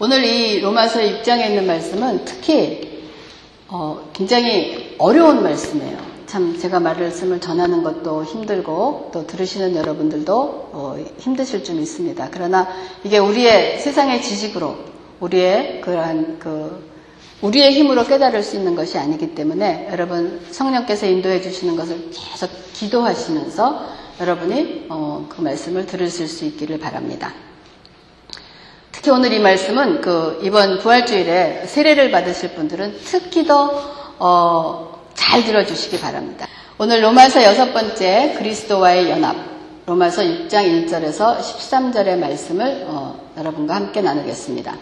오늘 이 로마서 6장에 있는 말씀은 특히 어, 굉장히 어려운 말씀이에요. 참 제가 말씀을 전하는 것도 힘들고 또 들으시는 여러분들도 어, 힘드실 좀 있습니다. 그러나 이게 우리의 세상의 지식으로 우리의 그러한 그 우리의 힘으로 깨달을 수 있는 것이 아니기 때문에 여러분 성령께서 인도해 주시는 것을 계속 기도하시면서 여러분이 어, 그 말씀을 들으실 수 있기를 바랍니다. 특히 오늘 이 말씀은 그 이번 부활주일에 세례를 받으실 분들은 특히 더잘 어, 들어주시기 바랍니다. 오늘 로마서 여섯 번째 그리스도와의 연합 로마서 6장 1절에서 13절의 말씀을 어, 여러분과 함께 나누겠습니다.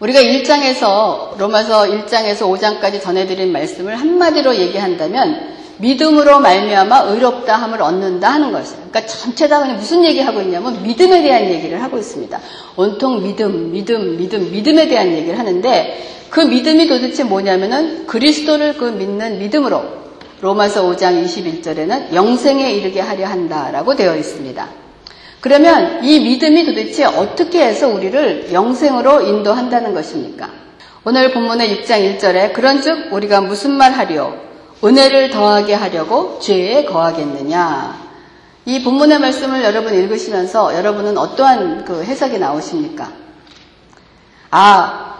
우리가 1장에서 로마서 1장에서 5장까지 전해드린 말씀을 한마디로 얘기한다면 믿음으로 말미암아 의롭다 함을 얻는다 하는 것이에요. 그러니까 전체 다 그냥 무슨 얘기하고 있냐면 믿음에 대한 얘기를 하고 있습니다. 온통 믿음, 믿음, 믿음, 믿음에 대한 얘기를 하는데 그 믿음이 도대체 뭐냐면은 그리스도를 그 믿는 믿음으로 로마서 5장 21절에는 영생에 이르게 하려 한다라고 되어 있습니다. 그러면 이 믿음이 도대체 어떻게 해서 우리를 영생으로 인도한다는 것입니까? 오늘 본문의 6장 1절에 그런즉 우리가 무슨 말 하리요? 은혜를 더하게 하려고 죄에 거하겠느냐? 이 본문의 말씀을 여러분 읽으시면서 여러분은 어떠한 그 해석이 나오십니까? 아,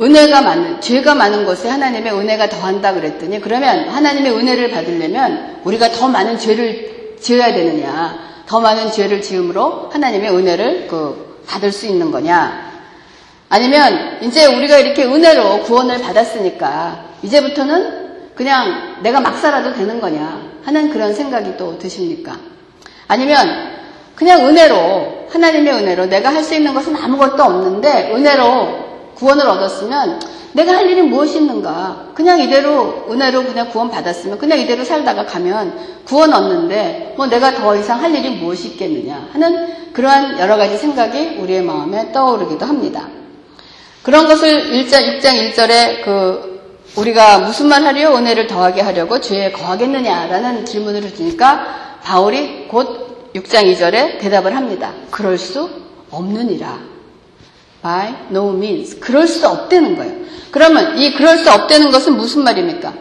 은혜가 많은, 죄가 많은 곳에 하나님의 은혜가 더한다 그랬더니 그러면 하나님의 은혜를 받으려면 우리가 더 많은 죄를 지어야 되느냐? 더 많은 죄를 지음으로 하나님의 은혜를 그 받을 수 있는 거냐? 아니면 이제 우리가 이렇게 은혜로 구원을 받았으니까 이제부터는 그냥 내가 막 살아도 되는 거냐 하는 그런 생각이 또 드십니까? 아니면 그냥 은혜로 하나님의 은혜로 내가 할 수 있는 것은 아무것도 없는데 은혜로 구원을 얻었으면 내가 할 일이 무엇이 있는가? 그냥 이대로 은혜로 그냥 구원 받았으면 그냥 이대로 살다가 가면 구원 얻는데 뭐 내가 더 이상 할 일이 무엇이 있겠느냐 하는 그러한 여러 가지 생각이 우리의 마음에 떠오르기도 합니다. 그런 것을 1장, 6장 1절에 그 우리가 무슨 말 하려 은혜를 더하게 하려고 죄에 거하겠느냐라는 질문을 주니까 바울이 곧 6장 2절에 대답을 합니다. 그럴 수 없느니라. by no means. 그럴 수 없다는 거예요. 그러면 이 그럴 수 없다는 것은 무슨 말입니까?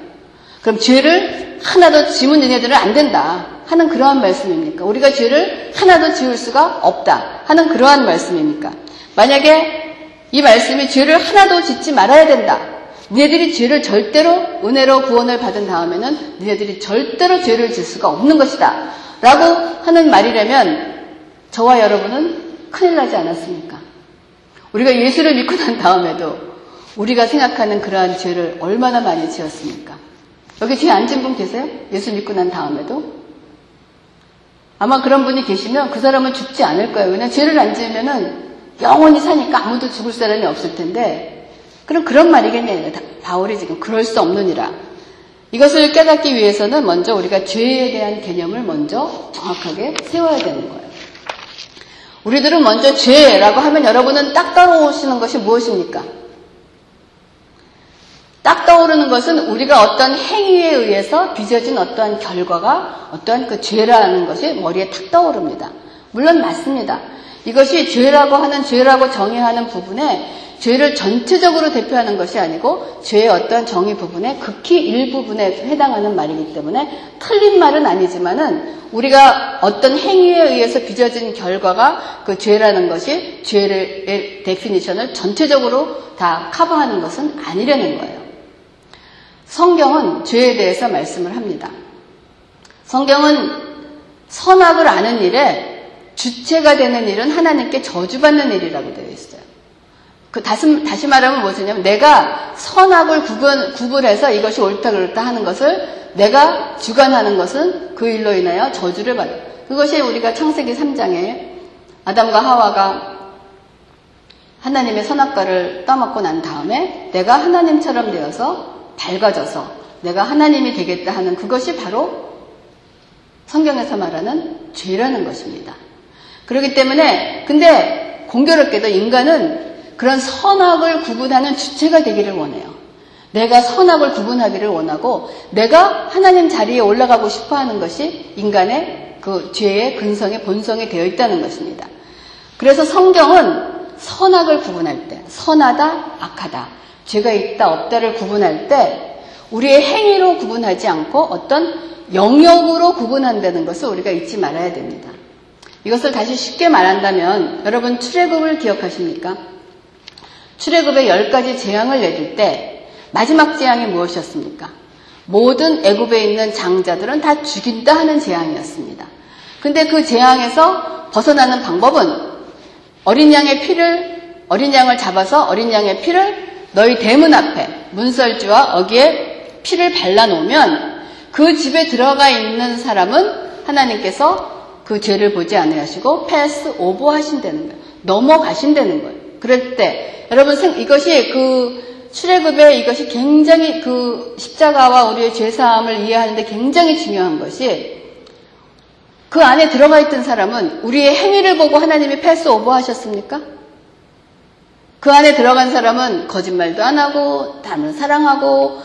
그럼 죄를 하나도 지문 니네들은 안 된다 하는 그러한 말씀입니까? 우리가 죄를 하나도 지을 수가 없다 하는 그러한 말씀입니까? 만약에 이 말씀이 죄를 하나도 짓지 말아야 된다. 니네들이 죄를 절대로 은혜로 구원을 받은 다음에는 니네들이 절대로 죄를 질 수가 없는 것이다. 라고 하는 말이라면 저와 여러분은 큰일 나지 않았습니까? 우리가 예수를 믿고 난 다음에도 우리가 생각하는 그러한 죄를 얼마나 많이 지었습니까? 여기 뒤에 앉은 분 계세요? 예수 믿고 난 다음에도? 아마 그런 분이 계시면 그 사람은 죽지 않을 거예요. 그냥 죄를 안 지으면은 영원히 사니까 아무도 죽을 사람이 없을 텐데, 그럼 그런 말이겠네요. 바울이 지금 그럴 수 없느니라. 이것을 깨닫기 위해서는 먼저 우리가 죄에 대한 개념을 먼저 정확하게 세워야 되는 거예요. 우리들은 먼저 죄라고 하면 여러분은 딱 떠오르시는 것이 무엇입니까? 딱 떠오르는 것은 우리가 어떤 행위에 의해서 빚어진 어떠한 결과가 어떠한 그 죄라는 것이 머리에 탁 떠오릅니다. 물론 맞습니다. 이것이 죄라고 하는 죄라고 정의하는 부분에 죄를 전체적으로 대표하는 것이 아니고 죄의 어떤 정의 부분에 극히 일부분에 해당하는 말이기 때문에 틀린 말은 아니지만은 우리가 어떤 행위에 의해서 빚어진 결과가 그 죄라는 것이 죄의 definition을 전체적으로 다 커버하는 것은 아니라는 거예요. 성경은 죄에 대해서 말씀을 합니다. 성경은 선악을 아는 일에 주체가 되는 일은 하나님께 저주받는 일이라고 되어 있어요. 그 다시, 다시 말하면 무엇이냐면 내가 선악을 구분, 구분해서 이것이 옳다 그렇다 하는 것을 내가 주관하는 것은 그 일로 인하여 저주를 받아요. 그것이 우리가 창세기 3장에 아담과 하와가 하나님의 선악과를 떠먹고 난 다음에 내가 하나님처럼 되어서 밝아져서 내가 하나님이 되겠다 하는 그것이 바로 성경에서 말하는 죄라는 것입니다. 그렇기 때문에 근데 공교롭게도 인간은 그런 선악을 구분하는 주체가 되기를 원해요. 내가 선악을 구분하기를 원하고 내가 하나님 자리에 올라가고 싶어 하는 것이 인간의 그 죄의 근성의 본성이 되어 있다는 것입니다. 그래서 성경은 선악을 구분할 때, 선하다, 악하다, 죄가 있다, 없다를 구분할 때 우리의 행위로 구분하지 않고 어떤 영역으로 구분한다는 것을 우리가 잊지 말아야 됩니다. 이것을 다시 쉽게 말한다면 여러분 출애굽을 기억하십니까? 출애굽의 열 가지 재앙을 내릴 때 마지막 재앙이 무엇이었습니까? 모든 애굽에 있는 장자들은 다 죽인다 하는 재앙이었습니다. 근데 그 재앙에서 벗어나는 방법은 어린 양의 피를 어린 양을 잡아서 어린 양의 피를 너희 대문 앞에 문설주와 어기에 피를 발라 놓으면 그 집에 들어가 있는 사람은 하나님께서 그 죄를 보지 않으시고 패스 오버 하신다는 거예요. 넘어가신다는 거예요. 그럴 때 여러분 이것이 그 출애굽의 이것이 굉장히 그 십자가와 우리의 죄 사함을 이해하는데 굉장히 중요한 것이 그 안에 들어가 있던 사람은 우리의 행위를 보고 하나님이 패스 오버 하셨습니까? 그 안에 들어간 사람은 거짓말도 안 하고, 남을 사랑하고,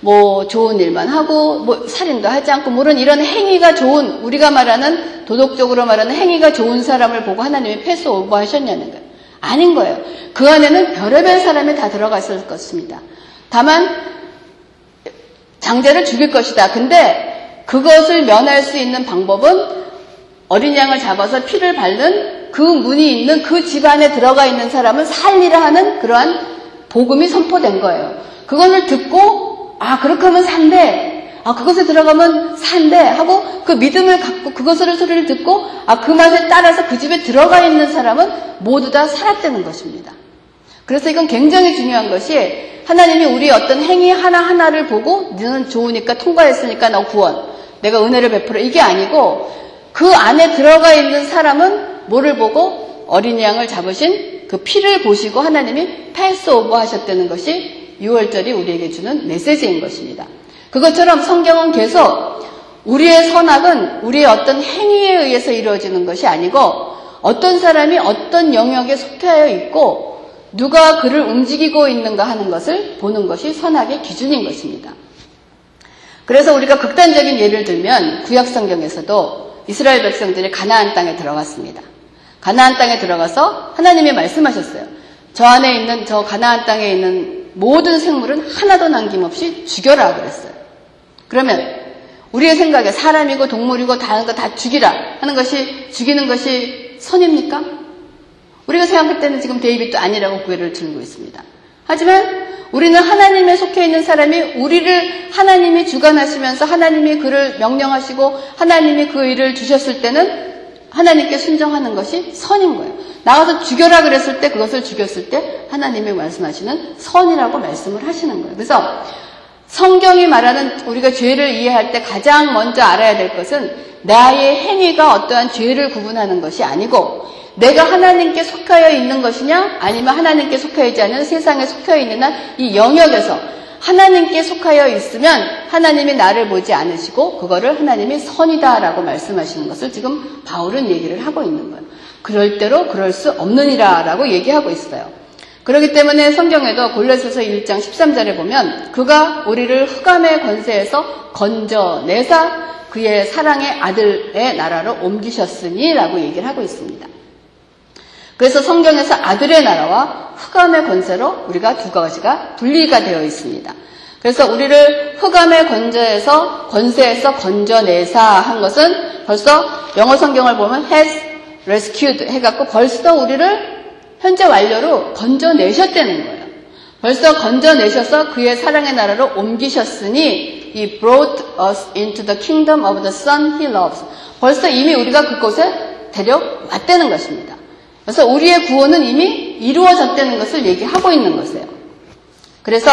뭐 좋은 일만 하고, 뭐 살인도 하지 않고, 물론 이런 행위가 좋은, 우리가 말하는, 도덕적으로 말하는 행위가 좋은 사람을 보고 하나님이 패스 오버 하셨냐는 거예요. 아닌 거예요. 그 안에는 별의별 사람이 다 들어갔을 것입니다. 다만, 장자를 죽일 것이다. 근데 그것을 면할 수 있는 방법은 어린 양을 잡아서 피를 밟는 그 문이 있는 그 집안에 들어가 있는 사람을 살리라 하는 그러한 복음이 선포된 거예요. 그것을 듣고 아 그렇게 하면 산대. 아 그것에 들어가면 산대 하고 그 믿음을 갖고 그것을 소리를 듣고 아 그 맛에 따라서 그 집에 들어가 있는 사람은 모두 다 살았다는 것입니다. 그래서 이건 굉장히 중요한 것이 하나님이 우리 어떤 행위 하나하나를 보고 너는 좋으니까 통과했으니까 너 구원 내가 은혜를 베풀어 이게 아니고 그 안에 들어가 있는 사람은 뭐를 보고 어린 양을 잡으신 그 피를 보시고 하나님이 패스 오버 하셨다는 것이 6월절이 우리에게 주는 메시지인 것입니다. 그것처럼 성경은 계속 우리의 선악은 우리의 어떤 행위에 의해서 이루어지는 것이 아니고 어떤 사람이 어떤 영역에 속하여 있고 누가 그를 움직이고 있는가 하는 것을 보는 것이 선악의 기준인 것입니다. 그래서 우리가 극단적인 예를 들면 구약 성경에서도 이스라엘 백성들이 가나안 땅에 들어갔습니다. 가나안 땅에 들어가서 하나님이 말씀하셨어요. 저 안에 있는 저 가나안 땅에 있는 모든 생물은 하나도 남김없이 죽여라 그랬어요. 그러면 우리의 생각에 사람이고 동물이고 다른 거 다 죽이라 하는 것이 죽이는 것이 선입니까? 우리가 생각할 때는 지금 데이빗도 아니라고 구애를 들고 있습니다. 하지만 우리는 하나님에 속해 있는 사람이 우리를 하나님이 주관하시면서 하나님이 그를 명령하시고 하나님이 그 일을 주셨을 때는 하나님께 순종하는 것이 선인 거예요. 나가서 죽여라 그랬을 때 그것을 죽였을 때 하나님이 말씀하시는 선이라고 말씀을 하시는 거예요. 그래서 성경이 말하는 우리가 죄를 이해할 때 가장 먼저 알아야 될 것은 나의 행위가 어떠한 죄를 구분하는 것이 아니고 내가 하나님께 속하여 있는 것이냐 아니면 하나님께 속하여 있지 않은 세상에 속하여 있는 한 이 영역에서 하나님께 속하여 있으면 하나님이 나를 보지 않으시고 그거를 하나님이 선이다라고 말씀하시는 것을 지금 바울은 얘기를 하고 있는 거예요. 그럴 대로 그럴 수 없느니라라고 얘기하고 있어요. 그렇기 때문에 성경에도 골로새서 1장 13절에 보면 그가 우리를 흑암의 권세에서 건져내사 그의 사랑의 아들의 나라로 옮기셨으니라고 얘기를 하고 있습니다. 그래서 성경에서 아들의 나라와 흑암의 권세로 우리가 두 가지가 분리가 되어 있습니다. 그래서 우리를 흑암의 권세에서 권세에서 건져내사 한 것은 벌써 영어 성경을 보면 has rescued 해갖고 벌써 우리를 현재 완료로 건져내셨다는 거예요. 벌써 건져내셔서 그의 사랑의 나라로 옮기셨으니 He brought us into the kingdom of the Son He loves. 벌써 이미 우리가 그곳에 데려왔다는 것입니다. 그래서 우리의 구원은 이미 이루어졌다는 것을 얘기하고 있는 것이에요. 그래서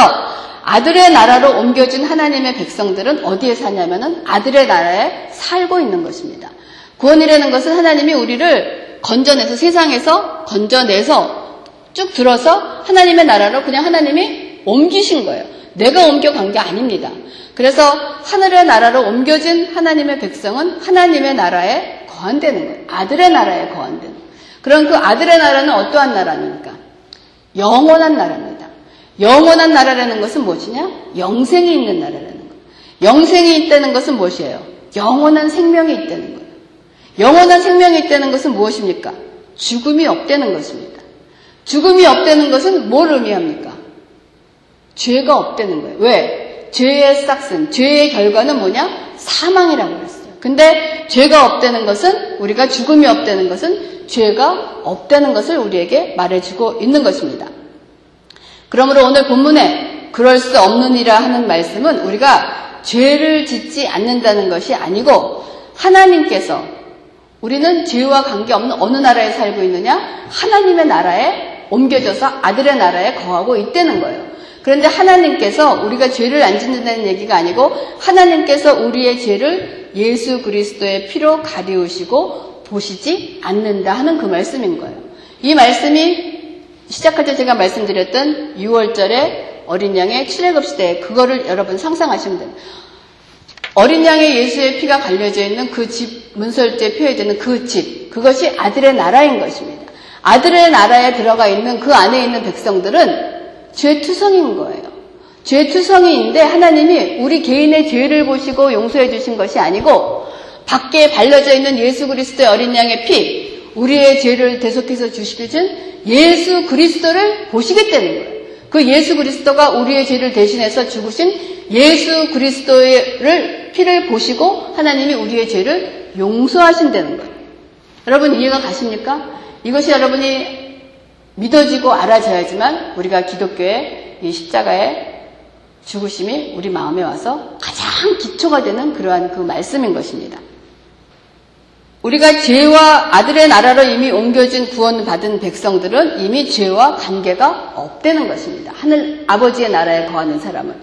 아들의 나라로 옮겨진 하나님의 백성들은 어디에 사냐면은 아들의 나라에 살고 있는 것입니다. 구원이라는 것은 하나님이 우리를 건져내서 세상에서 건져내서 쭉 들어서 하나님의 나라로 그냥 하나님이 옮기신 거예요. 내가 옮겨간 게 아닙니다. 그래서 하늘의 나라로 옮겨진 하나님의 백성은 하나님의 나라에 거한되는 거예요. 아들의 나라에 거한되는 거예요. 그럼 그 아들의 나라는 어떠한 나라입니까? 영원한 나라입니다. 영원한 나라라는 것은 무엇이냐? 영생이 있는 나라라는 거예요. 영생이 있다는 것은 무엇이에요? 영원한 생명이 있다는 거예요. 영원한 생명이 있다는 것은 무엇입니까? 죽음이 없다는 것입니다. 죽음이 없다는 것은 뭘 의미합니까? 죄가 없다는 거예요. 왜? 죄의 싹슨, 죄의 결과는 뭐냐? 사망이라고 그랬어요. 근데 죄가 없다는 것은 우리가 죽음이 없다는 것은 죄가 없다는 것을 우리에게 말해주고 있는 것입니다. 그러므로 오늘 본문에 그럴 수 없느니라 하는 말씀은 우리가 죄를 짓지 않는다는 것이 아니고 하나님께서 우리는 죄와 관계없는 어느 나라에 살고 있느냐? 하나님의 나라에 옮겨져서 아들의 나라에 거하고 있다는 거예요. 그런데 하나님께서 우리가 죄를 안 짓는다는 얘기가 아니고 하나님께서 우리의 죄를 예수 그리스도의 피로 가리우시고 보시지 않는다 하는 그 말씀인 거예요. 이 말씀이 시작할 때 제가 말씀드렸던 6월절에 어린 양의 출애굽 시대 그거를 여러분 상상하시면 됩니다. 어린 양의 예수의 피가 갈려져 있는 그 집, 문설주에 표해지는 그 집, 그것이 아들의 나라인 것입니다. 아들의 나라에 들어가 있는 그 안에 있는 백성들은 죄투성인 거예요. 죄투성이인데 하나님이 우리 개인의 죄를 보시고 용서해 주신 것이 아니고 밖에 발려져 있는 예수 그리스도의 어린 양의 피, 우리의 죄를 대속해서 주시준 예수 그리스도를 보시겠다는 거예요. 그 예수 그리스도가 우리의 죄를 대신해서 죽으신 예수 그리스도를 피를 보시고 하나님이 우리의 죄를 용서하신다는 거예요. 여러분 이해가 가십니까? 이것이 여러분이 믿어지고 알아져야지만 우리가 기독교의 이 십자가의 죽으심이 우리 마음에 와서 가장 기초가 되는 그러한 그 말씀인 것입니다. 우리가 죄와 아들의 나라로 이미 옮겨진 구원받은 백성들은 이미 죄와 관계가 없다는 것입니다. 하늘 아버지의 나라에 거하는 사람은.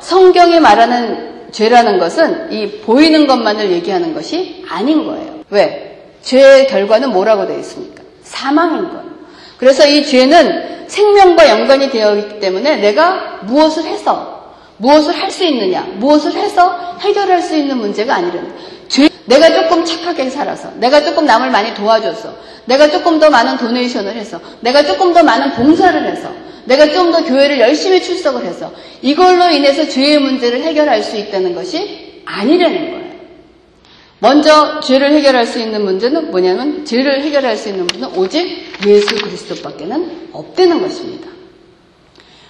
성경이 말하는 죄라는 것은 이 보이는 것만을 얘기하는 것이 아닌 거예요. 왜? 죄의 결과는 뭐라고 되어 있습니까? 사망인 거예요. 그래서 이 죄는 생명과 연관이 되어 있기 때문에 내가 무엇을 해서 무엇을 할 수 있느냐, 무엇을 해서 해결할 수 있는 문제가 아니라는 죄, 내가 조금 착하게 살아서, 내가 조금 남을 많이 도와줘서, 내가 조금 더 많은 도네이션을 해서, 내가 조금 더 많은 봉사를 해서, 내가 좀 더 교회를 열심히 출석을 해서, 이걸로 인해서 죄의 문제를 해결할 수 있다는 것이 아니라는 거예요. 먼저 죄를 해결할 수 있는 문제는 뭐냐면 죄를 해결할 수 있는 문제는 오직 예수 그리스도밖에는 없다는 것입니다.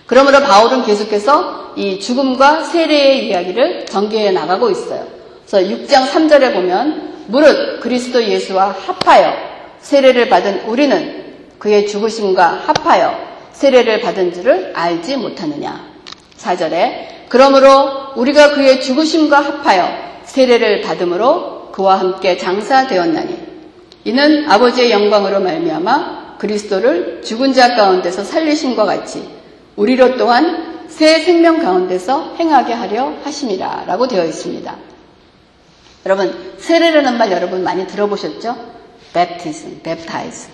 그러므로 바울은 계속해서 이 죽음과 세례의 이야기를 전개해 나가고 있어요. 그래서 6장 3절에 보면 무릇 그리스도 예수와 합하여 세례를 받은 우리는 그의 죽으심과 합하여 세례를 받은 줄을 알지 못하느냐. 4절에 그러므로 우리가 그의 죽으심과 합하여 세례를 받음으로 그와 함께 장사되었나니 이는 아버지의 영광으로 말미암아 그리스도를 죽은 자 가운데서 살리심과 같이 우리로 또한 새 생명 가운데서 행하게 하려 하심이라 라고 되어 있습니다. 여러분, 세례라는 말 여러분 많이 들어보셨죠? baptism, baptize.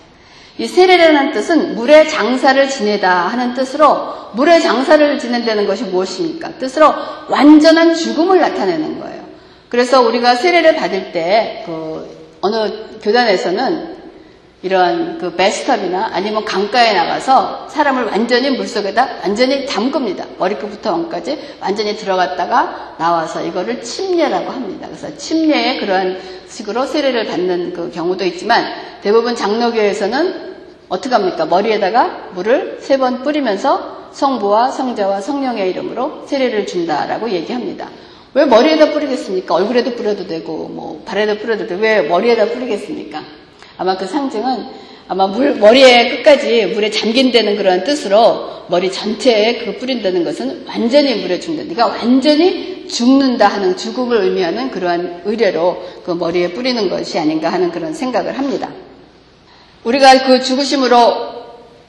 이 세례라는 뜻은 물의 장사를 지내다 하는 뜻으로 물의 장사를 지낸다는 것이 무엇입니까? 뜻으로 완전한 죽음을 나타내는 거예요. 그래서 우리가 세례를 받을 때 그 어느 교단에서는 이러한 그 베스탑이나 아니면 강가에 나가서 사람을 완전히 물속에다 완전히 잠급니다. 머리끝부터 왕까지 완전히 들어갔다가 나와서 이거를 침례라고 합니다. 그래서 침례에 그러한 식으로 세례를 받는 그 경우도 있지만 대부분 장로교에서는 어떻게 합니까? 머리에다가 물을 세 번 뿌리면서 성부와 성자와 성령의 이름으로 세례를 준다라고 얘기합니다. 왜 머리에다 뿌리겠습니까? 얼굴에도 뿌려도 되고 뭐 발에도 뿌려도 되고 왜 머리에다 뿌리겠습니까? 아마 그 상징은 아마 물, 머리에 끝까지 물에 잠긴다는 그런 뜻으로 머리 전체에 그 뿌린다는 것은 완전히 물에 죽는다. 네가 완전히 죽는다 하는 죽음을 의미하는 그러한 의뢰로 그 머리에 뿌리는 것이 아닌가 하는 그런 생각을 합니다. 우리가 그 죽으심으로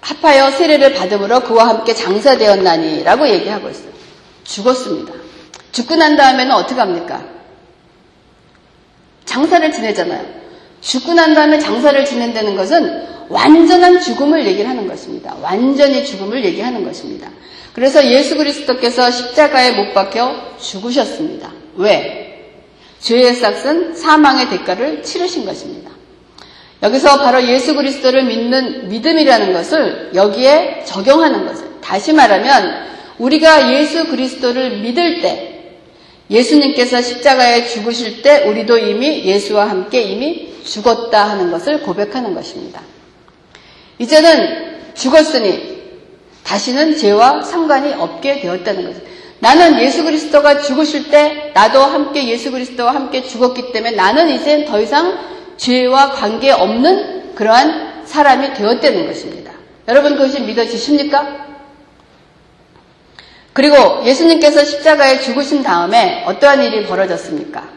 합하여 세례를 받음으로 그와 함께 장사되었나니라고 얘기하고 있어요. 죽었습니다. 죽고 난 다음에는 어떻게 합니까? 장사를 지내잖아요. 죽고 난 다음에 장사를 지낸다는 것은 완전한 죽음을 얘기를 하는 것입니다. 완전히 죽음을 얘기하는 것입니다. 그래서 예수 그리스도께서 십자가에 못 박혀 죽으셨습니다. 왜? 죄의 싹은 사망의 대가를 치르신 것입니다. 여기서 바로 예수 그리스도를 믿는 믿음이라는 것을 여기에 적용하는 것을 다시 말하면 우리가 예수 그리스도를 믿을 때 예수님께서 십자가에 죽으실 때 우리도 이미 예수와 함께 이미 죽었다 하는 것을 고백하는 것입니다. 이제는 죽었으니 다시는 죄와 상관이 없게 되었다는 거죠. 나는 예수 그리스도가 죽으실 때 나도 함께 예수 그리스도와 함께 죽었기 때문에 나는 이제 더 이상 죄와 관계 없는 그러한 사람이 되었다는 것입니다. 여러분 그것이 믿어지십니까? 그리고 예수님께서 십자가에 죽으신 다음에 어떠한 일이 벌어졌습니까?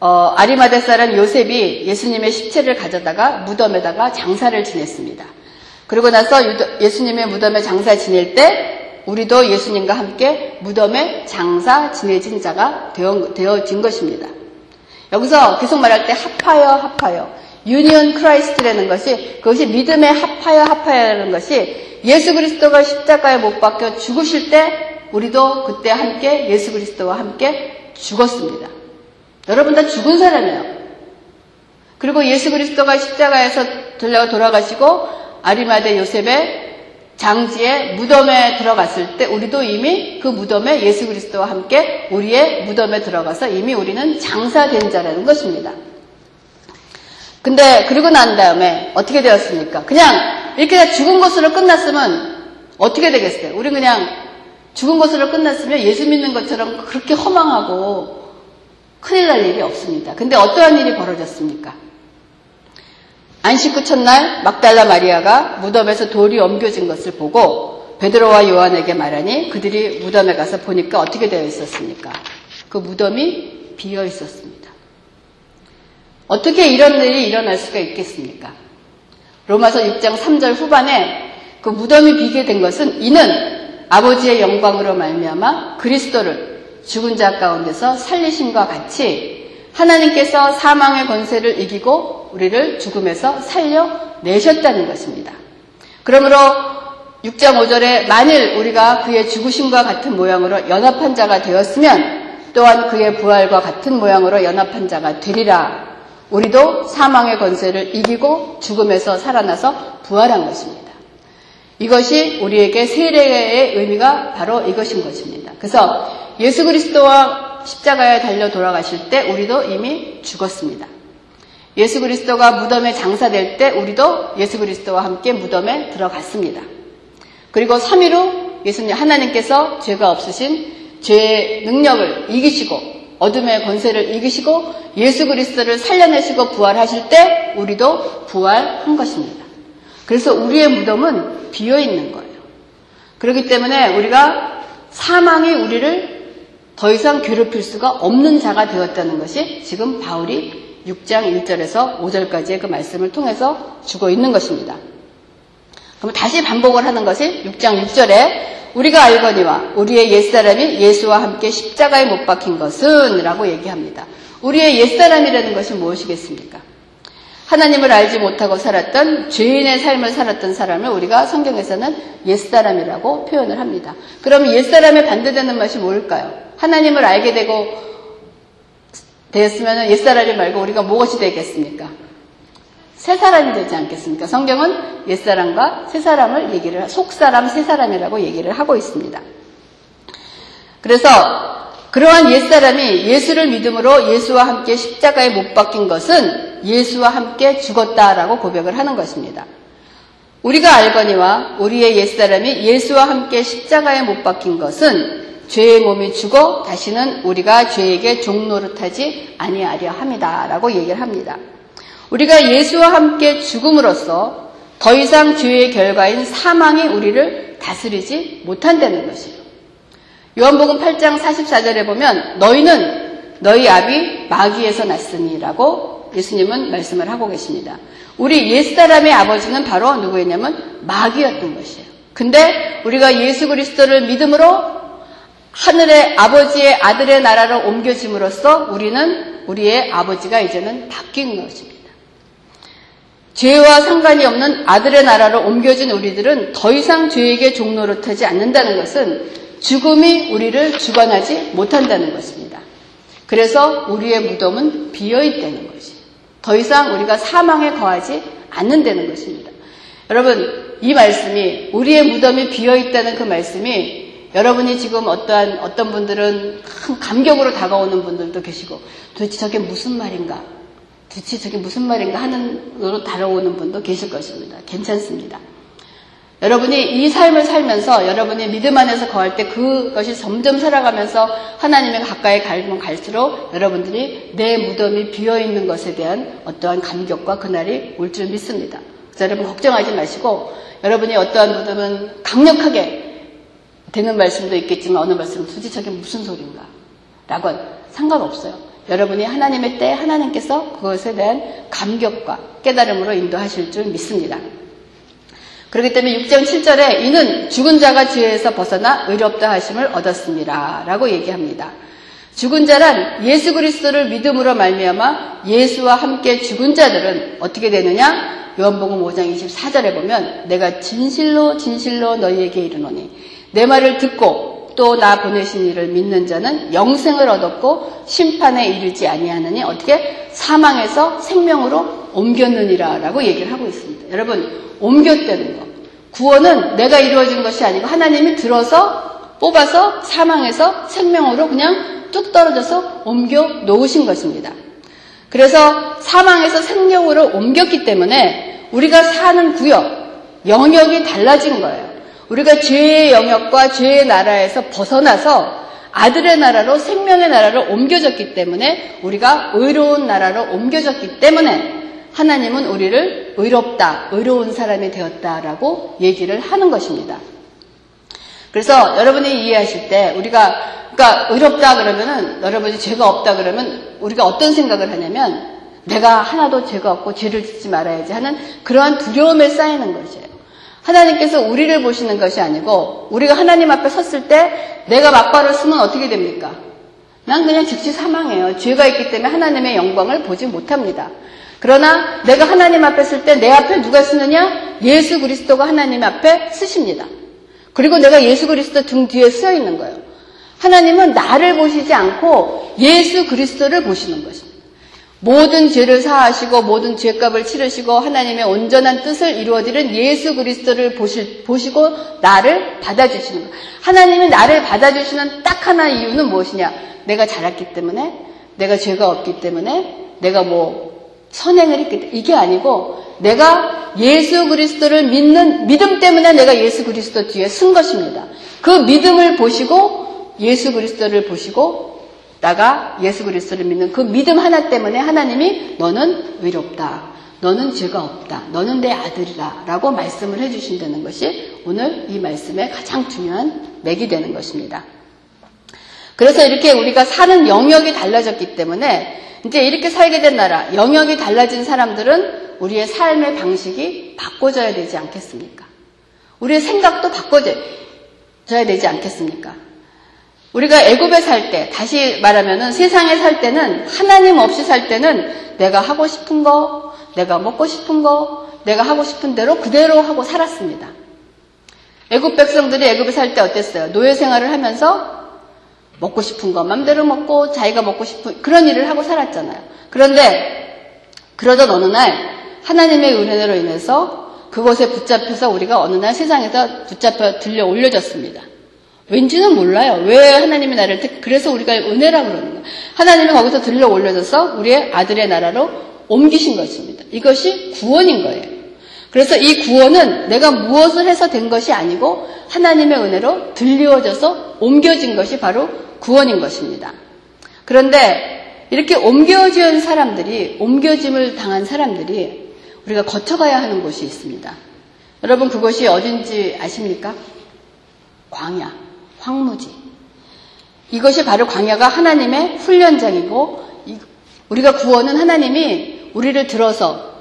어, 아리마대 사람 요셉이 예수님의 시체를 가져다가 무덤에다가 장사를 지냈습니다. 그리고 나서 예수님의 무덤에 장사 지낼 때 우리도 예수님과 함께 무덤에 장사 지내진 자가 되어, 진 것입니다. 여기서 계속 말할 때 합하여 합하여 union Christ라는 것이 그것이 믿음의 합하여 합하여라는 것이 예수 그리스도가 십자가에 못 박혀 죽으실 때 우리도 그때 함께 예수 그리스도와 함께 죽었습니다. 여러분 다 죽은 사람이에요. 그리고 예수 그리스도가 십자가에서 들려 돌아가시고 아리마대 요셉의 장지에 무덤에 들어갔을 때 우리도 이미 그 무덤에 예수 그리스도와 함께 우리의 무덤에 들어가서 이미 우리는 장사된 자라는 것입니다. 근데 그리고 난 다음에 어떻게 되었습니까? 그냥 이렇게 다 죽은 것으로 끝났으면 어떻게 되겠어요? 우리 그냥 죽은 것으로 끝났으면 예수 믿는 것처럼 그렇게 허망하고 큰일 날 일이 없습니다. 근데 어떠한 일이 벌어졌습니까? 안식 구 첫날 막달라 마리아가 무덤에서 돌이 옮겨진 것을 보고 베드로와 요한에게 말하니 그들이 무덤에 가서 보니까 어떻게 되어 있었습니까? 그 무덤이 비어 있었습니다. 어떻게 이런 일이 일어날 수가 있겠습니까? 로마서 6장 3절 후반에 그 무덤이 비게 된 것은 이는 아버지의 영광으로 말미암아 그리스도를 죽은 자 가운데서 살리신과 같이 하나님께서 사망의 권세를 이기고 우리를 죽음에서 살려 내셨다는 것입니다. 그러므로 6장 5절에 만일 우리가 그의 죽으심과 같은 모양으로 연합한 자가 되었으면 또한 그의 부활과 같은 모양으로 연합한 자가 되리라 우리도 사망의 권세를 이기고 죽음에서 살아나서 부활한 것입니다. 이것이 우리에게 세례의 의미가 바로 이것인 것입니다. 그래서 예수 그리스도와 십자가에 달려 돌아가실 때 우리도 이미 죽었습니다. 예수 그리스도가 무덤에 장사될 때 우리도 예수 그리스도와 함께 무덤에 들어갔습니다. 그리고 3일 후 예수님 하나님께서 죄가 없으신 죄의 능력을 이기시고 어둠의 권세를 이기시고 예수 그리스도를 살려내시고 부활하실 때 우리도 부활한 것입니다. 그래서 우리의 무덤은 비어 있는 거예요. 그렇기 때문에 우리가 사망이 우리를 더 이상 괴롭힐 수가 없는 자가 되었다는 것이 지금 바울이 6장 1절에서 5절까지의 그 말씀을 통해서 주고 있는 것입니다. 그럼 다시 반복을 하는 것이 6장 6절에 우리가 알거니와 우리의 옛사람이 예수와 함께 십자가에 못 박힌 것은 라고 얘기합니다. 우리의 옛사람이라는 것이 무엇이겠습니까? 하나님을 알지 못하고 살았던 죄인의 삶을 살았던 사람을 우리가 성경에서는 옛사람이라고 표현을 합니다. 그러면 옛사람에 반대되는 것이 뭘까요? 하나님을 알게 되고 되었으면 옛사람이 말고 우리가 무엇이 되겠습니까? 새 사람이 되지 않겠습니까? 성경은 옛사람과 새 사람을 얘기를, 속사람, 새 사람이라고 얘기를 하고 있습니다. 그래서 그러한 옛사람이 예수를 믿음으로 예수와 함께 십자가에 못 박힌 것은 예수와 함께 죽었다라고 고백을 하는 것입니다. 우리가 알거니와 우리의 옛사람이 예수와 함께 십자가에 못 박힌 것은 죄의 몸이 죽어 다시는 우리가 죄에게 종노릇하지 아니하려 합니다라고 얘기를 합니다. 우리가 예수와 함께 죽음으로써 더 이상 죄의 결과인 사망이 우리를 다스리지 못한다는 것이에요. 요한복음 8장 44절에 보면 너희는 너희 아비 마귀에서 났으니라고 예수님은 말씀을 하고 계십니다. 우리 옛사람의 아버지는 바로 누구였냐면 마귀였던 것이에요. 근데 우리가 예수 그리스도를 믿음으로 하늘의 아버지의 아들의 나라로 옮겨짐으로써 우리는 우리의 아버지가 이제는 바뀐 것입니다. 죄와 상관이 없는 아들의 나라로 옮겨진 우리들은 더 이상 죄에게 종노릇하지 않는다는 것은 죽음이 우리를 주관하지 못한다는 것입니다. 그래서 우리의 무덤은 비어 있다는 것이. 더 이상 우리가 사망에 거하지 않는다는 것입니다. 여러분, 이 말씀이 우리의 무덤이 비어 있다는 그 말씀이 여러분이 지금 어떠한 어떤 분들은 큰 감격으로 다가오는 분들도 계시고 도대체 저게 무슨 말인가? 도대체 저게 무슨 말인가 하는 으로 다뤄오는 분도 계실 것입니다. 괜찮습니다. 여러분이 이 삶을 살면서 여러분이 믿음 안에서 거할 때 그것이 점점 살아가면서 하나님의 가까이 갈면 갈수록 여러분들이 내 무덤이 비어 있는 것에 대한 어떠한 감격과 그날이 올 줄 믿습니다. 그래서 여러분 걱정하지 마시고 여러분이 어떠한 무덤은 강력하게 되는 말씀도 있겠지만 어느 말씀은 도대체 저게 무슨 소린가? 라고 상관없어요. 여러분이 하나님의 때 하나님께서 그것에 대한 감격과 깨달음으로 인도하실 줄 믿습니다. 그렇기 때문에 6장 7절에 이는 죽은 자가 죄에서 벗어나 의롭다 하심을 얻었습니다. 라고 얘기합니다. 죽은 자란 예수 그리스도를 믿음으로 말미암아 예수와 함께 죽은 자들은 어떻게 되느냐? 요한복음 5장 24절에 보면 내가 진실로 진실로 너희에게 이르노니 내 말을 듣고 또 나 보내신 이를 믿는 자는 영생을 얻었고 심판에 이르지 아니하느니 어떻게 사망에서 생명으로 옮겼느니라라고 얘기를 하고 있습니다. 여러분 옮겼다는 거. 구원은 내가 이루어진 것이 아니고 하나님이 들어서 뽑아서 사망에서 생명으로 그냥 뚝 떨어져서 옮겨 놓으신 것입니다. 그래서 사망에서 생명으로 옮겼기 때문에 우리가 사는 구역, 영역이 달라진 거예요. 우리가 죄의 영역과 죄의 나라에서 벗어나서 아들의 나라로 생명의 나라로 옮겨졌기 때문에 우리가 의로운 나라로 옮겨졌기 때문에 하나님은 우리를 의롭다, 의로운 사람이 되었다라고 얘기를 하는 것입니다. 그래서 여러분이 이해하실 때 우리가 그러니까 의롭다 그러면은 여러분이 죄가 없다 그러면 우리가 어떤 생각을 하냐면 내가 하나도 죄가 없고 죄를 짓지 말아야지 하는 그러한 두려움에 쌓이는 것이에요. 하나님께서 우리를 보시는 것이 아니고 우리가 하나님 앞에 섰을 때 내가 막바를 쓰면 어떻게 됩니까? 난 그냥 즉시 사망해요. 죄가 있기 때문에 하나님의 영광을 보지 못합니다. 그러나 내가 하나님 앞에 쓸 때 내 앞에 누가 쓰느냐? 예수 그리스도가 하나님 앞에 쓰십니다. 그리고 내가 예수 그리스도 등 뒤에 쓰여 있는 거예요. 하나님은 나를 보시지 않고 예수 그리스도를 보시는 것입니다. 모든 죄를 사하시고 모든 죄값을 치르시고 하나님의 온전한 뜻을 이루어드린 예수 그리스도를 보시, 보시고 나를 받아주시는 거예요. 하나님이 나를 받아주시는 딱 하나 이유는 무엇이냐? 내가 잘했기 때문에, 내가 죄가 없기 때문에, 내가 뭐 선행을 했기 때문에 이게 아니고 내가 예수 그리스도를 믿는 믿음 때문에 내가 예수 그리스도 뒤에 쓴 것입니다. 그 믿음을 보시고 예수 그리스도를 보시고 나가 예수 그리스도를 믿는 그 믿음 하나 때문에 하나님이 너는 의롭다. 너는 죄가 없다. 너는 내 아들이다. 라고 말씀을 해주신다는 것이 오늘 이 말씀의 가장 중요한 맥이 되는 것입니다. 그래서 이렇게 우리가 사는 영역이 달라졌기 때문에 이제 이렇게 살게 된 나라, 영역이 달라진 사람들은 우리의 삶의 방식이 바꿔져야 되지 않겠습니까? 우리의 생각도 바꿔져야 되지 않겠습니까? 우리가 애굽에 살 때, 다시 말하면은 세상에 살 때는 하나님 없이 살 때는 내가 하고 싶은 거, 내가 먹고 싶은 거, 내가 하고 싶은 대로 그대로 하고 살았습니다. 애굽 백성들이 애굽에 살 때 어땠어요? 노예 생활을 하면서 먹고 싶은 거 맘대로 먹고 자기가 먹고 싶은 그런 일을 하고 살았잖아요. 그런데 그러던 어느 날 하나님의 은혜로 인해서 그곳에 붙잡혀서 우리가 어느 날 세상에서 붙잡혀 들려 올려졌습니다. 왠지는 몰라요. 왜 하나님의 나라를 특 그래서 우리가 은혜라 그러는 거예요. 하나님이 거기서 들려 올려져서 우리의 아들의 나라로 옮기신 것입니다. 이것이 구원인 거예요. 그래서 이 구원은 내가 무엇을 해서 된 것이 아니고 하나님의 은혜로 들려져서 옮겨진 것이 바로 구원인 것입니다. 그런데 이렇게 옮겨진 사람들이, 옮겨짐을 당한 사람들이 우리가 거쳐가야 하는 곳이 있습니다. 여러분 그것이 어딘지 아십니까? 광야, 황무지. 이것이 바로 광야가 하나님의 훈련장이고 우리가 구원은 하나님이 우리를 들어서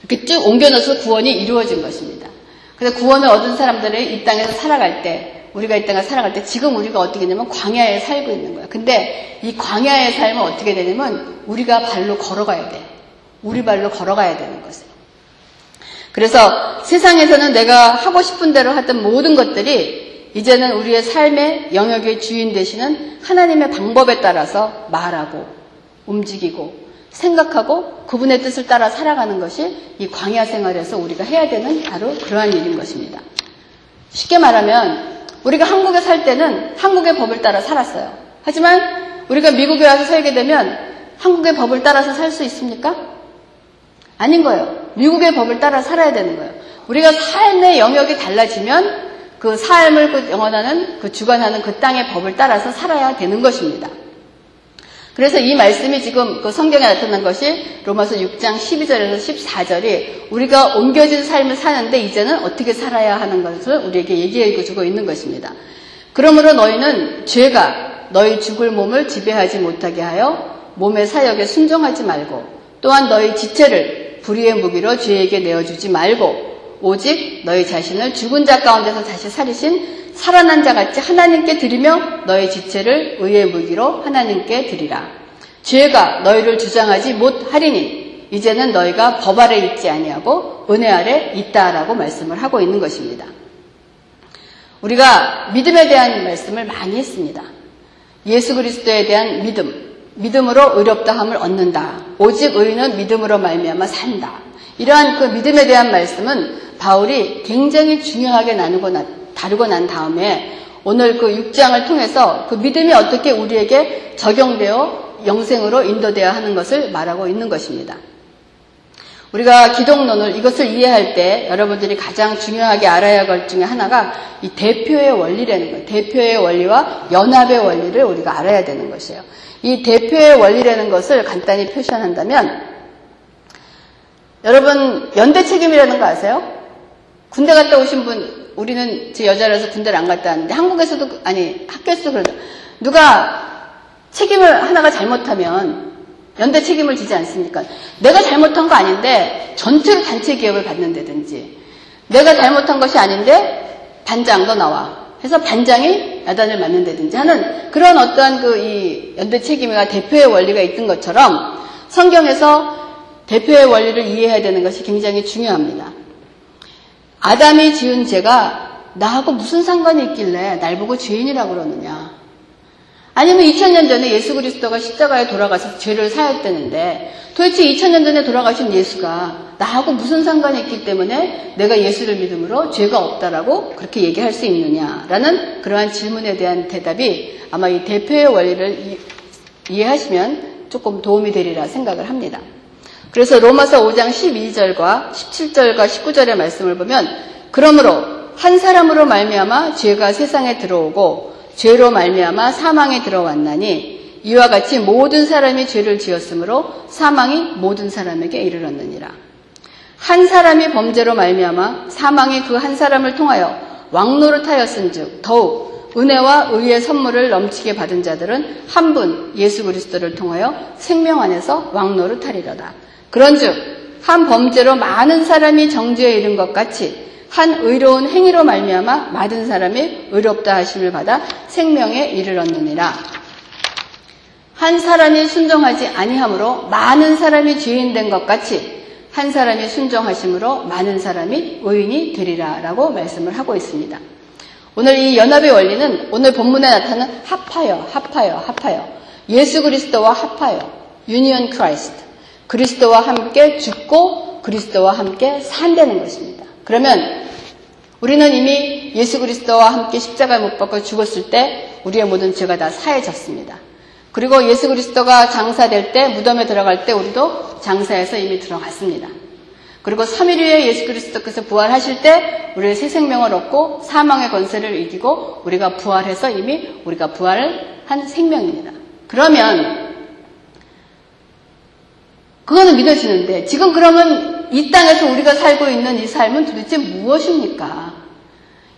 이렇게 쭉 옮겨넣어서 구원이 이루어진 것입니다. 그래서 구원을 얻은 사람들이 이 땅에서 살아갈 때 우리가 이 땅을 살아갈 때 지금 우리가 어떻게 되냐면 광야에 살고 있는 거야. 근데 이 광야의 삶은 어떻게 되냐면 우리가 발로 걸어가야 돼. 우리 발로 걸어가야 되는 것이에요. 그래서 세상에서는 내가 하고 싶은 대로 하던 모든 것들이 이제는 우리의 삶의 영역의 주인 되시는 하나님의 방법에 따라서 말하고 움직이고 생각하고 그분의 뜻을 따라 살아가는 것이 이 광야 생활에서 우리가 해야 되는 바로 그러한 일인 것입니다. 쉽게 말하면 우리가 한국에 살 때는 한국의 법을 따라 살았어요. 하지만 우리가 미국에 와서 살게 되면 한국의 법을 따라서 살 수 있습니까? 아닌 거예요. 미국의 법을 따라 살아야 되는 거예요. 우리가 삶의 영역이 달라지면 그 삶을 그 영원하는 그 주관하는 그 땅의 법을 따라서 살아야 되는 것입니다. 그래서 이 말씀이 지금 그 성경에 나타난 것이 로마서 6장 12절에서 14절이 우리가 옮겨진 삶을 사는데 이제는 어떻게 살아야 하는 것을 우리에게 얘기해 주고 있는 것입니다. 그러므로 너희는 죄가 너희 죽을 몸을 지배하지 못하게 하여 몸의 사역에 순종하지 말고 또한 너희 지체를 불의의 무기로 죄에게 내어주지 말고 오직 너희 자신을 죽은 자 가운데서 다시 살리신 살아난 자 같이 하나님께 드리며 너희 지체를 의의 무기로 하나님께 드리라. 죄가 너희를 주장하지 못하리니 이제는 너희가 법 아래 있지 아니하고 은혜 아래 있다라고 말씀을 하고 있는 것입니다. 우리가 믿음에 대한 말씀을 많이 했습니다. 예수 그리스도에 대한 믿음, 믿음으로 의롭다함을 얻는다. 오직 의인은 믿음으로 말미암아 산다. 이러한 그 믿음에 대한 말씀은 바울이 굉장히 중요하게 나누고 나, 다루고 난 다음에 오늘 그 6장을 통해서 그 믿음이 어떻게 우리에게 적용되어 영생으로 인도되어야 하는 것을 말하고 있는 것입니다. 우리가 기독론을 이것을 이해할 때 여러분들이 가장 중요하게 알아야 할 것 중에 하나가 이 대표의 원리라는 거예요. 대표의 원리와 연합의 원리를 우리가 알아야 되는 것이에요. 이 대표의 원리라는 것을 간단히 표현한다면 여러분 연대 책임이라는 거 아세요? 군대 갔다 오신 분 우리는 제 여자라서 군대를 안 갔다 왔는데 한국에서도 아니 학교에서도 그러다 누가 책임을 하나가 잘못하면 연대 책임을 지지 않습니까? 내가 잘못한 거 아닌데 전체로 단체 기업을 받는다든지 내가 잘못한 것이 아닌데 반장도 나와. 해서 반장이 야단을 맞는다든지 하는 그런 어떠한 그 이 연대 책임과 대표의 원리가 있던 것처럼 성경에서 대표의 원리를 이해해야 되는 것이 굉장히 중요합니다. 아담이 지은 죄가 나하고 무슨 상관이 있길래 날 보고 죄인이라고 그러느냐. 아니면 2000년 전에 예수 그리스도가 십자가에 돌아가서 죄를 사였다는데 도대체 2000년 전에 돌아가신 예수가 나하고 무슨 상관이 있기 때문에 내가 예수를 믿음으로 죄가 없다라고 그렇게 얘기할 수 있느냐라는 그러한 질문에 대한 대답이 아마 이 대표의 원리를 이해하시면 조금 도움이 되리라 생각을 합니다. 그래서 로마서 5장 12절과 17절과 19절의 말씀을 보면 그러므로 한 사람으로 말미암아 죄가 세상에 들어오고 죄로 말미암아 사망에 들어왔나니 이와 같이 모든 사람이 죄를 지었으므로 사망이 모든 사람에게 이르렀느니라. 한 사람이 범죄로 말미암아 사망이 그 한 사람을 통하여 왕노릇하였은즉 더욱 은혜와 의의 선물을 넘치게 받은 자들은 한 분 예수 그리스도를 통하여 생명 안에서 왕노릇하리로다. 그런즉 한 범죄로 많은 사람이 정죄에 이른 것 같이 한 의로운 행위로 말미암아 많은 사람이 의롭다 하심을 받아 생명에 이르렀느니라. 한 사람이 순종하지 아니함으로 많은 사람이 죄인 된 것 같이 한 사람이 순종하심으로 많은 사람이 의인이 되리라라고 말씀을 하고 있습니다. 오늘 이 연합의 원리는 오늘 본문에 나타나는 합하여, 합하여, 합하여. 예수 그리스도와 합하여. Union Christ. 그리스도와 함께 죽고 그리스도와 함께 산다는 것입니다. 그러면 우리는 이미 예수 그리스도와 함께 십자가에 못 박혀 죽었을 때 우리의 모든 죄가 다 사해졌습니다. 그리고 예수 그리스도가 장사될 때 무덤에 들어갈 때 우리도 장사해서 이미 들어갔습니다. 그리고 3일 후에 예수 그리스도께서 부활하실 때 우리의 새 생명을 얻고 사망의 권세를 이기고 우리가 부활해서 이미 우리가 부활을 한 생명입니다. 그러면 그거는 믿어지는데 지금 그러면 이 땅에서 우리가 살고 있는 이 삶은 도대체 무엇입니까?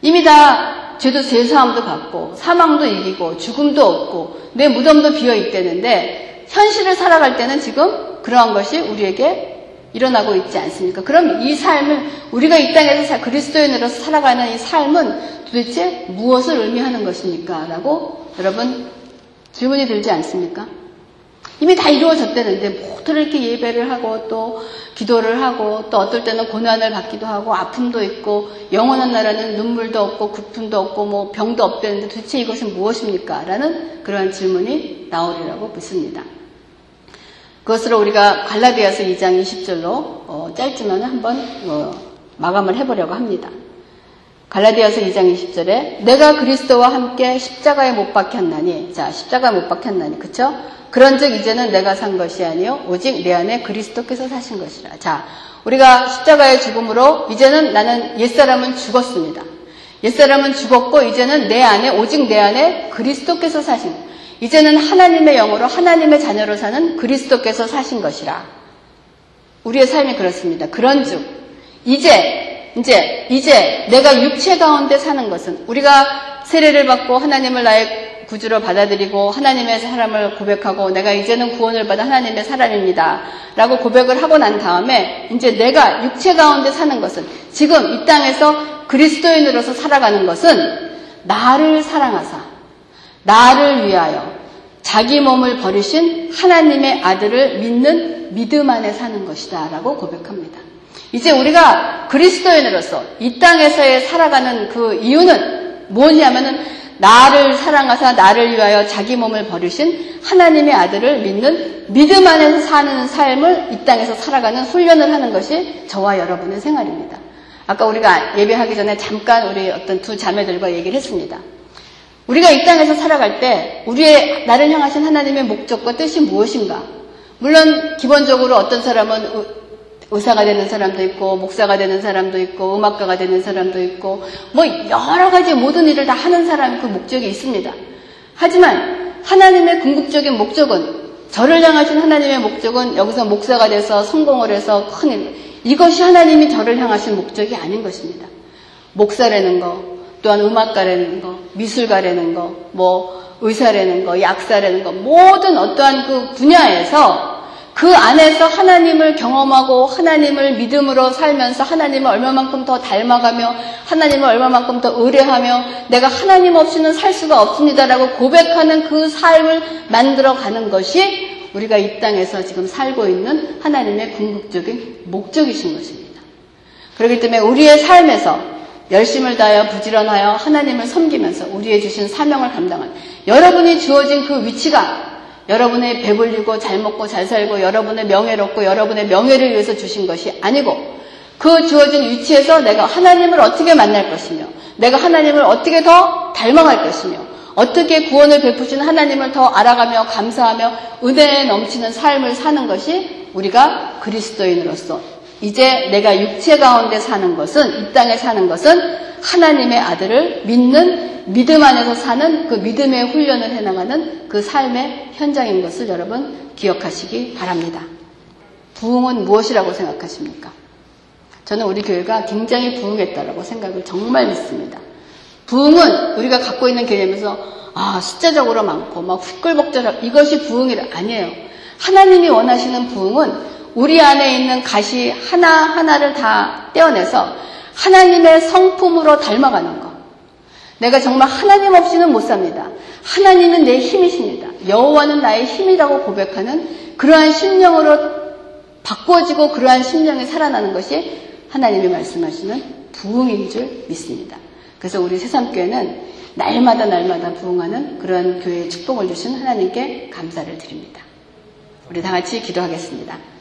이미 다 죄도 죄사함도 받고 사망도 이기고 죽음도 없고 내 무덤도 비어 있다는데 현실을 살아갈 때는 지금 그러한 것이 우리에게 일어나고 있지 않습니까? 그럼 이 삶을 우리가 이 땅에서 그리스도인으로서 살아가는 이 삶은 도대체 무엇을 의미하는 것입니까? 라고 여러분 질문이 들지 않습니까? 이미 다 이루어졌다는데 모두 이렇게 예배를 하고 또 기도를 하고 또 어떨 때는 고난을 받기도 하고 아픔도 있고 영원한 나라는 눈물도 없고 구품도 없고 뭐 병도 없다는데 도대체 이것은 무엇입니까? 라는 그러한 질문이 나오리라고 믿습니다. 그것으로 우리가 갈라디아서 2장 20절로 어, 짧지만 한번 어, 마감을 해보려고 합니다. 갈라디아서 2장 20절에 내가 그리스도와 함께 십자가에 못 박혔나니 자 십자가에 못 박혔나니 그쵸? 그런즉 이제는 내가 산 것이 아니요 오직 내 안에 그리스도께서 사신 것이라. 자 우리가 십자가의 죽음으로 이제는 나는 옛사람은 죽었습니다. 옛사람은 죽었고 이제는 내 안에 오직 내 안에 그리스도께서 사신 이제는 하나님의 영으로 하나님의 자녀로 사는 그리스도께서 사신 것이라. 우리의 삶이 그렇습니다. 그런즉 이제 이제 이제 내가 육체 가운데 사는 것은 우리가 세례를 받고 하나님을 나의 구주로 받아들이고 하나님의 사람을 고백하고 내가 이제는 구원을 받은 하나님의 사람입니다. 라고 고백을 하고 난 다음에 이제 내가 육체 가운데 사는 것은 지금 이 땅에서 그리스도인으로서 살아가는 것은 나를 사랑하사 나를 위하여 자기 몸을 버리신 하나님의 아들을 믿는 믿음 안에 사는 것이다. 라고 고백합니다. 이제 우리가 그리스도인으로서 이 땅에서의 살아가는 그 이유는 뭐냐면은 나를 사랑하사 나를 위하여 자기 몸을 버리신 하나님의 아들을 믿는 믿음 안에서 사는 삶을 이 땅에서 살아가는 훈련을 하는 것이 저와 여러분의 생활입니다. 아까 우리가 예배하기 전에 잠깐 우리 어떤 두 자매들과 얘기를 했습니다. 우리가 이 땅에서 살아갈 때 우리의 나를 향하신 하나님의 목적과 뜻이 무엇인가? 물론 기본적으로 어떤 사람은 의사가 되는 사람도 있고 목사가 되는 사람도 있고 음악가가 되는 사람도 있고 뭐 여러 가지 모든 일을 다 하는 사람이 그 목적이 있습니다. 하지만 하나님의 궁극적인 목적은 저를 향하신 하나님의 목적은 여기서 목사가 돼서 성공을 해서 큰 일, 이것이 하나님이 저를 향하신 목적이 아닌 것입니다. 목사라는 거, 또한 음악가라는 거, 미술가라는 거, 뭐 의사라는 거, 약사라는 거, 모든 어떠한 그 분야에서 그 안에서 하나님을 경험하고 하나님을 믿음으로 살면서 하나님을 얼마만큼 더 닮아가며 하나님을 얼마만큼 더 의뢰하며 내가 하나님 없이는 살 수가 없습니다라고 고백하는 그 삶을 만들어 가는 것이 우리가 이 땅에서 지금 살고 있는 하나님의 궁극적인 목적이신 것입니다. 그렇기 때문에 우리의 삶에서 열심을 다하여 부지런하여 하나님을 섬기면서 우리의 주신 사명을 감당한 여러분이 주어진 그 위치가 여러분의 배불리고 잘 먹고 잘 살고 여러분의 명예롭고 여러분의 명예를 위해서 주신 것이 아니고 그 주어진 위치에서 내가 하나님을 어떻게 만날 것이며 내가 하나님을 어떻게 더 닮아갈 것이며 어떻게 구원을 베푸신 하나님을 더 알아가며 감사하며 은혜에 넘치는 삶을 사는 것이 우리가 그리스도인으로서 이제 내가 육체 가운데 사는 것은 이 땅에 사는 것은 하나님의 아들을 믿는 믿음 안에서 사는 그 믿음의 훈련을 해나가는 그 삶의 현장인 것을 여러분 기억하시기 바랍니다. 부흥은 무엇이라고 생각하십니까? 저는 우리 교회가 굉장히 부흥했다라고 생각을 정말 믿습니다. 부흥은 우리가 갖고 있는 개념에서 아 숫자적으로 많고 막 후끌벅절하고 이것이 부흥이 아니에요. 하나님이 원하시는 부흥은 우리 안에 있는 가시 하나하나를 다 떼어내서 하나님의 성품으로 닮아가는 것. 내가 정말 하나님 없이는 못 삽니다. 하나님은 내 힘이십니다. 여호와는 나의 힘이라고 고백하는 그러한 심령으로 바꿔지고 그러한 심령이 살아나는 것이 하나님이 말씀하시는 부흥인 줄 믿습니다. 그래서 우리 새삼교회는 날마다 날마다 부흥하는 그런 교회의 축복을 주신 하나님께 감사를 드립니다. 우리 다 같이 기도하겠습니다.